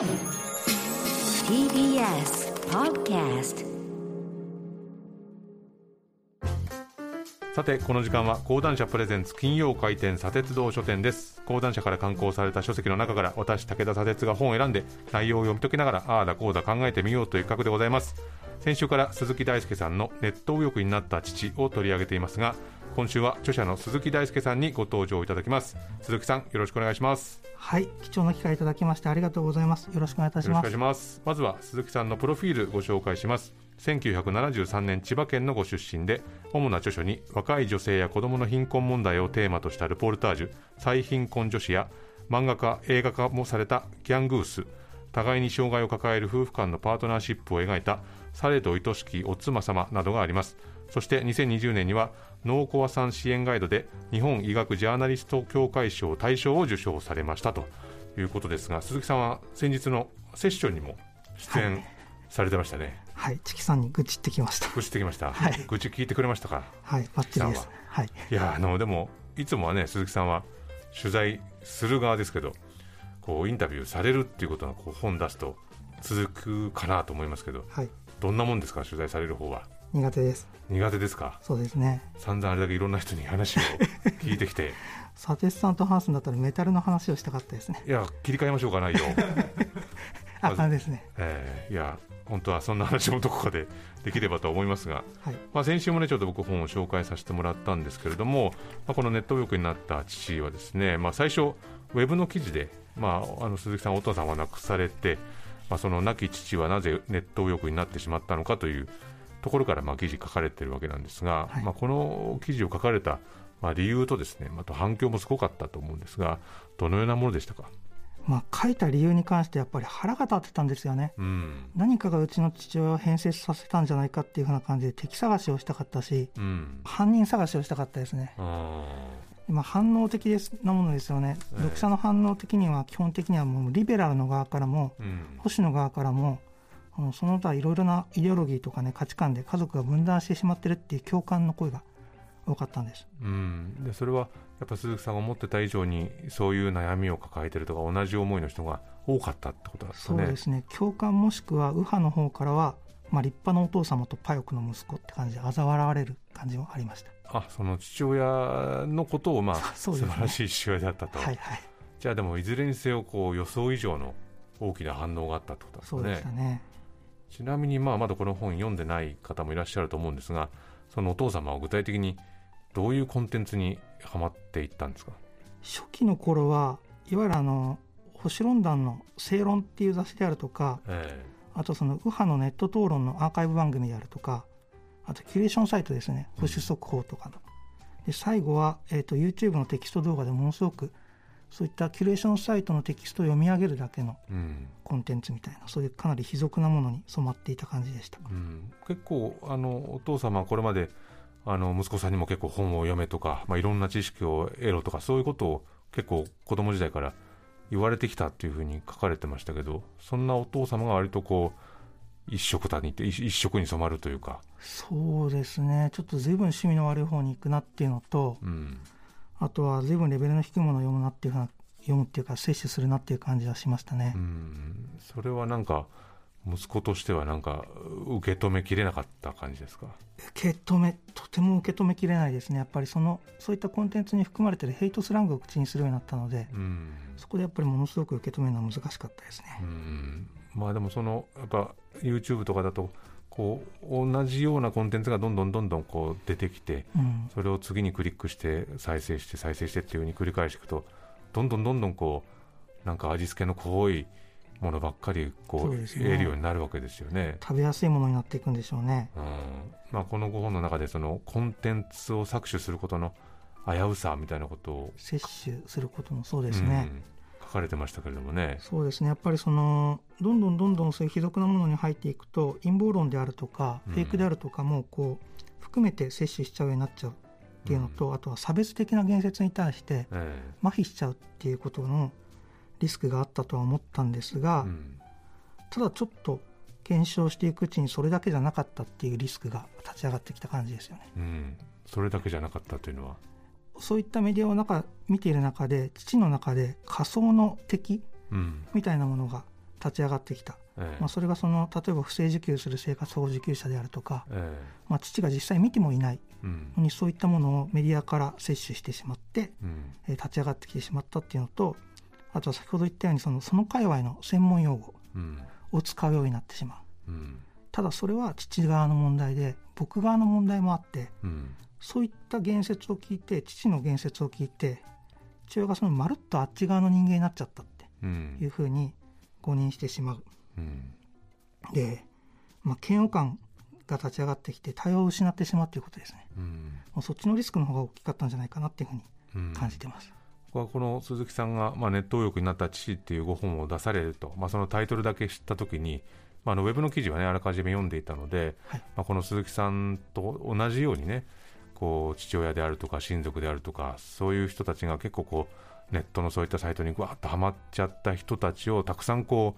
TBS Podcast さてこの時間は講談社プレゼンツ金曜回転砂鉄道書店です。講談社から刊行された書籍の中から私武田砂鉄が本を選んで内容を読み解きながらああだこうだ考えてみようという企画でございます。先週から鈴木大輔さんのネット右翼になった父を取り上げていますが今週は著者の鈴木大輔さんにご登場いただきます。鈴木さんよろしくお願いします。はい、貴重な機会いただきましてありがとうございます。よろしくお願いいたします。まずは鈴木さんのプロフィールご紹介します。1973年千葉県のご出身で主な著書に若い女性や子どもの貧困問題をテーマとしたルポルタージュ再貧困女子や漫画家映画化もされたギャングース互いに障害を抱える夫婦間のパートナーシップを描いたされど愛しきお妻様などがありますそして2020年には脳コアさん支援ガイドで日本医学ジャーナリスト協会賞大賞を受賞されましたということですが鈴木さんは先日のセッションにも出演されてましたね、はい、チキさんに愚痴ってきました。愚痴ってきました、はい。愚痴聞いてくれましたか？はい、バッチリです。さんは。はい、いやあのでもいつもはね鈴木さんは取材する側ですけどこうインタビューされるっていうことがこう本出すと続くかなと思いますけどはい、どんなもんですか？取材される方は苦手です。苦手ですか？そうですね。散々あれだけいろんな人に話を聞いてきて サテスさんと話すんだったらメタルの話をしたかったですね。いや切り替えましょうか内容、あ、まずあれですね。えーいや本当はそんな話もどこかでできればと思いますが、はい、まあ、先週もねちょっと僕本を紹介させてもらったんですけれども、まあ、このネット右翼になった父はですね、まあ、最初ウェブの記事で、まあ、あの鈴木さんお父さんは亡くされて、まあ、その亡き父はなぜネット右翼になってしまったのかというところからまあ記事書かれているわけなんですが、はい。まあ、この記事を書かれたまあ理由とですねまた反響もすごかったと思うんですがどのようなものでしたか、まあ、書いた理由に関してやっぱり腹が立ってたんですよね。うん。何かがうちの父親を変節させたんじゃないかっていうふうな感じで敵探しをしたかったし、うん。犯人探しをしたかったですね。あまあ、反応的ですなものですよね、ええ。読者の反応的には基本的にはもうリベラルの側からもーうん。保守の側からもその他いろいろなイデオロギーとかね価値観で家族が分断してしまってるっていう共感の声が多かったんです。うん、でそれはやっぱ鈴木さんが思ってた以上にそういう悩みを抱えてるとか同じ思いの人が多かったってことなんですかね。そうですね。共感もしくは右派の方からは、まあ、立派なお父様とパヨクの息子って感じで嘲笑われる感じもありました。あその父親のことを、まあ ね。素晴らしい父親だったと、はいはい。じゃあでもいずれにせよこう予想以上の大きな反応があったってことですそうでしたねちなみに、まあ、まだこの本読んでない方もいらっしゃると思うんですがそのお父様は具体的にどういうコンテンツにはまっていったんですか、初期の頃はいわゆるあの保守論壇の「正論」っていう雑誌であるとかえ。あとその右派のネット討論のアーカイブ番組であるとか、あとキュレーションサイトですね、保守速報とかの。で最後は、えー、と YouTube のテキスト動画でものすごくそういったキュレーションサイトのテキストを読み上げるだけのコンテンツみたいなそういうかなり卑俗なものに染まっていた感じでした。うん、結構あのお父様はこれまであの息子さんにも結構本を読めとか、まあ、いろんな知識を得ろとかそういうことを結構子供時代から言われてきたっていうふうに書かれてましたけどそんなお父様が割とこう一色たにって一一色に染まるというか、そうですね。ちょっと随分趣味の悪い方に行くなっていうのとうんあとは随分レベルの低いものを読むなっていうふうな読むっていうか摂取するなっていう感じはしましたね。うん、それはなんか息子としてはなんか受け止めきれなかった感じですか？受け止めとても受け止めきれないですね。やっぱりそのそういったコンテンツに含まれているヘイトスラングを口にするようになったのでうん。そこでやっぱりものすごく受け止めるのは難しかったですね。うん。まあでもそのやっぱ YouTube とかだとこう同じようなコンテンツがどんどんどんどんこう出てきてうん。それを次にクリックして再生して再生してっていう風に繰り返していくとどんどんどんどんこうなんか味付けの濃いものばっかりこそうね。得るようになるわけですよね。食べやすいものになっていくんでしょうね。うん。まあ、この5本の中でそのコンテンツを搾取することの危うさみたいなことを。摂取することもそうですね、うん書かれてましたけれどもね。そうですね。やっぱりそのどんどんどんどんそういう卑俗なものに入っていくと陰謀論であるとかうん。フェイクであるとかもこう含めて摂取しちゃうようになっちゃうっていうのと、あとは差別的な言説に対してえ麻痺しちゃうっていうことのリスクがあったとは思ったんですが、えうん。ただちょっと検証していくうちにそれだけじゃなかったっていうリスクが立ち上がってきた感じですよね。うん、それだけじゃなかったというのは、そういったメディアを中見ている中で父の中で仮想の敵うん。みたいなものが立ち上がってきた、ええ。まあ、それがその例えば不正受給する生活保護受給者であるとか、えまあ、父が実際見てもいないのにそういったものをメディアから摂取してしまって、うん。えー立ち上がってきてしまったっていうのとあとは先ほど言ったようにそのその界隈の専門用語うん。を使うようになってしまう。うん。ただそれは父側の問題で僕側の問題もあってうん。そういった言説を聞いて父の言説を聞いて父親がそのまるっとあっち側の人間になっちゃったってうん。いうふうに誤認してしまう。うん。で、まあ、嫌悪感が立ち上がってきて対話を失ってしまうということですね。うん。もうそっちのリスクの方が大きかったんじゃないかなっていうふうにうん。感じてます、僕はこの鈴木さんが、まあ、ネット右翼になった父っていうご本を出されると、まあ、そのタイトルだけ知ったときに、まあ、あのウェブの記事はねあらかじめ読んでいたので、はい。まあ、この鈴木さんと同じようにねこう父親であるとか親族であるとかそういう人たちが結構こうネットのそういったサイトにぐわっとはまっちゃった人たちをたくさんこ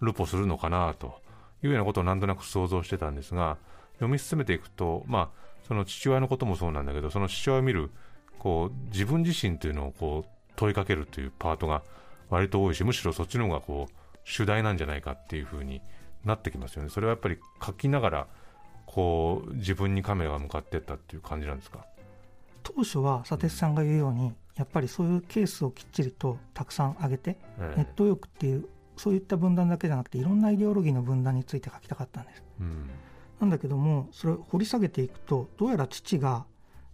うルポするのかなというようなことをなんとなく想像してたんですが読み進めていくと、まあ、その父親のこともそうなんだけどその父親を見るこう自分自身というのをこう問いかけるというパートが割と多いしむしろそっちの方がこう主題なんじゃないかっていう風になってきますよね。それはやっぱり書きながらこう自分にカメラが向かっていったっていう感じなんですか？当初は佐哲さんが言うようにやっぱりそういうケースをきっちりとたくさん挙げてええ。ネット欲っていうそういった分断だけじゃなくていろんなイデオロギーの分断について書きたかったんです。うん。なんだけどもそれを掘り下げていくとどうやら父が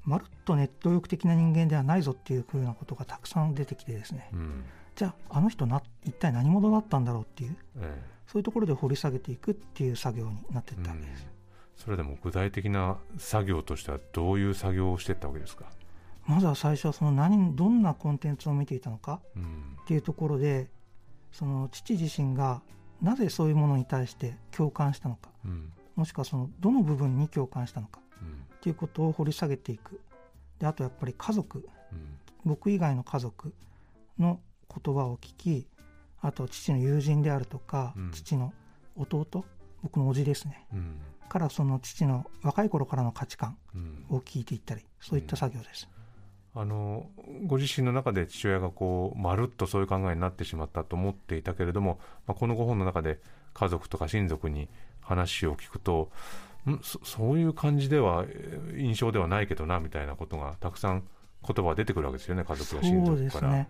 まるっとネット欲的な人間ではないぞっていうふうなことがたくさん出てきてですね。うんじゃああの人な一体何者だったんだろうっていうえそういうところで掘り下げていくっていう作業になっていえったわけです、それでも具体的な作業としてはどういう作業をしていったわけですか、まずは最初はその何どんなコンテンツを見ていたのかうん。っていうところでその父自身がなぜそういうものに対して共感したのかうん。もしくはそのどの部分に共感したのかうん。っていうことを掘り下げていく。であとやっぱり家族。うん。僕以外の家族の言葉を聞きあと父の友人であるとか、うん。父の弟僕の叔父ですね。うん。からその父の若い頃からの価値観うん。を聞いていったりそういった作業です、あのご自身の中で父親がこうまるっとそういう考えになってしまったと思っていたけれども、まあ、このご本の中で家族とか親族に話を聞くとん？そそういう感じではえー印象ではないけどなみたいなことがたくさん言葉が出てくるわけですよね家族や親そう族から。ですね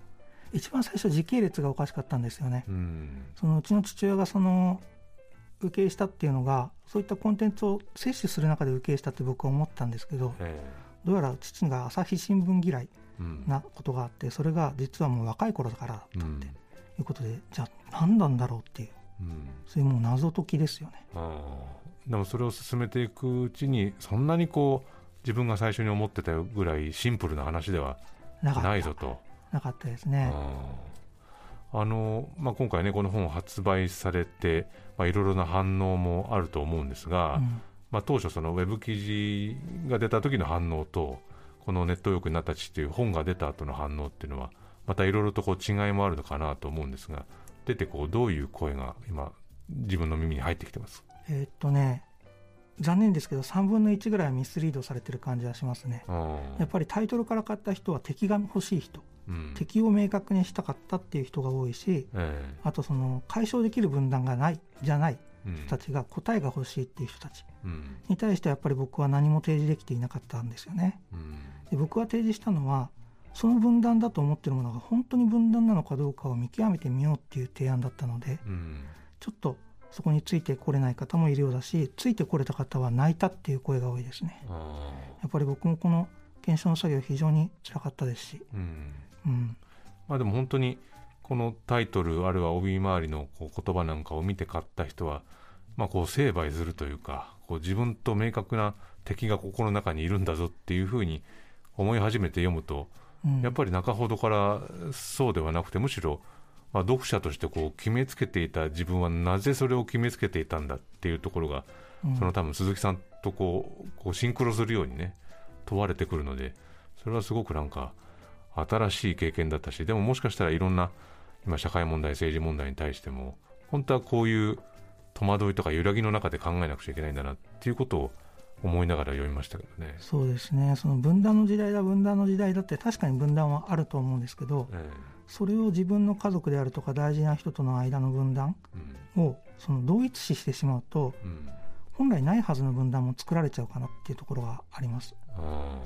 一番最初時系列がおかしかったんですよね、うん。そのうちの父親がその受け入れしたっていうのがそういったコンテンツを摂取する中で受け入れしたって僕は思ったんですけどえどうやら父が朝日新聞嫌いなことがあってそれが実はもう若い頃からだったうん。っていうことで、じゃあ何なんだろうっていううん。そういうもう謎解きですよね。でもそれを進めていくうちにそんなにこう自分が最初に思ってたぐらいシンプルな話ではないぞと。なかったですね。あのまあ、今回ねこの本発売されてまあいろいろな反応もあると思うんですが、うん。まあ、当初そのウェブ記事が出た時の反応とこの「ネット欲になったち」っていう本が出た後の反応っていうのはまたいろいろとこう違いもあるのかなと思うんですが出てこうどういう声が今自分の耳に入ってきてます？えーっとね残念ですけど3分の1ぐらいはミスリードされてる感じはしますね。やっぱりタイトルから買った人は敵が欲しい人。うん。敵を明確にしたかったっていう人が多いしえあとその解消できる分断がないじゃない人たちが答えが欲しいっていう人たちうん。に対してやっぱり僕は何も提示できていなかったんですよね。うん。で僕が提示したのはその分断だと思ってるものが本当に分断なのかどうかを見極めてみようっていう提案だったのでうん。ちょっとそこについてこれない方もいるようだしついてこれた方は泣いたっていう声が多いですね。あやっぱり僕もこの検証の作業非常に辛かったですし、ーうん。うん、まあでも本当にこのタイトルあるいは帯周りのこう言葉なんかを見て買った人は、まあ、こう成敗するというかこう自分と明確な敵が心の中にいるんだぞっていうふうに思い始めて読むとうん。やっぱり中ほどからそうではなくてむしろ、まあ、読者としてこう決めつけていた自分はなぜそれを決めつけていたんだっていうところがうんその多分鈴木さんとこうこうシンクロするようにね問われてくるのでそれはすごくなんか新しい経験だったしでももしかしたらいろんな今社会問題政治問題に対しても本当はこういう戸惑いとか揺らぎの中で考えなくちゃいけないんだなっていうことを思いながら読みましたけどね。そうですねその分断の時代だ分断の時代だって確かに分断はあると思うんですけどえそれを自分の家族であるとか大事な人との間の分断うん。をその同一視してしまうとうん。本来ないはずの分断も作られちゃうかなっていうところがあります。あ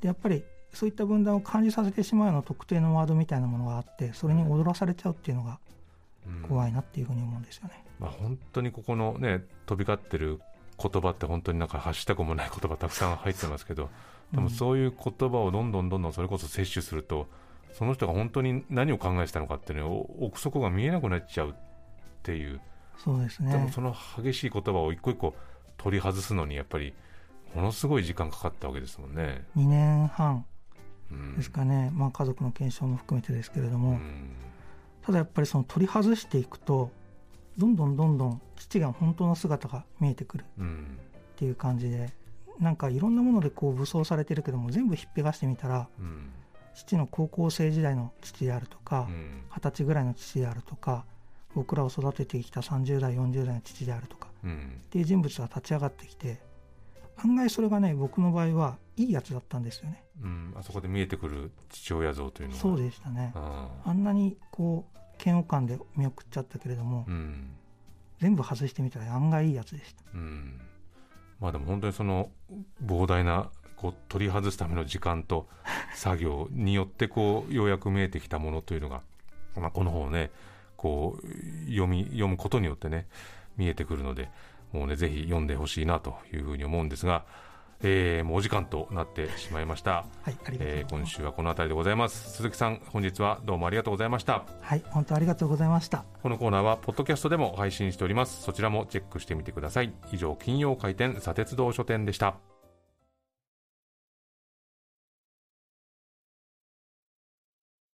でやっぱりそういった分断を感じさせてしまうような特定のワードみたいなものがあってそれに踊らされちゃうっていうのが怖いなっていうふうに思うんですよね。まあ、本当にここのね飛び交ってる言葉って本当になんか発したくもない言葉たくさん入ってますけどでもそういう言葉をどんどんどんどんそれこそ摂取するとその人が本当に何を考えてたのかっていうのを憶測が見えなくなっちゃうっていう。そうですでもねその激しい言葉を一個一個取り外すのにやっぱりものすごい時間かかったわけですもんね。2年半うん。ですかね、まあ、家族の検証も含めてですけれども、うん。ただやっぱりその取り外していくとどんどんどんどん父が本当の姿が見えてくるうん。っていう感じでなんかいろんなものでこう武装されてるけども全部ひっぺがしてみたらうん父の高校生時代の父であるとかうん。二十歳ぐらいの父であるとか僕らを育ててきた30代40代の父であるとかうん。っていう人物が立ち上がってきて案外それがね僕の場合はいいやつだったんですよね。うん。あそこで見えてくる父親像というのがそうでしたね。ああ。んなにこう嫌悪感で見送っちゃったけれどもーうん。全部外してみたら案外いいやつでした。うん。まあでも本当にその膨大なこう取り外すための時間と作業によってこうようやく見えてきたものというのが、まあ、この本をねこう読み読むことによってね見えてくるのでもうねぜひ読んでほしいなというふうに思うんですが、えーもうお時間となってしまいました、はいありがとうございえーます、今週はこの辺りでございます。鈴木さん本日はどうもありがとうございました。はい本当ありがとうございました。このコーナーはポッドキャストでも配信しております。そちらもチェックしてみてください。以上金曜開店砂鉄道書店でした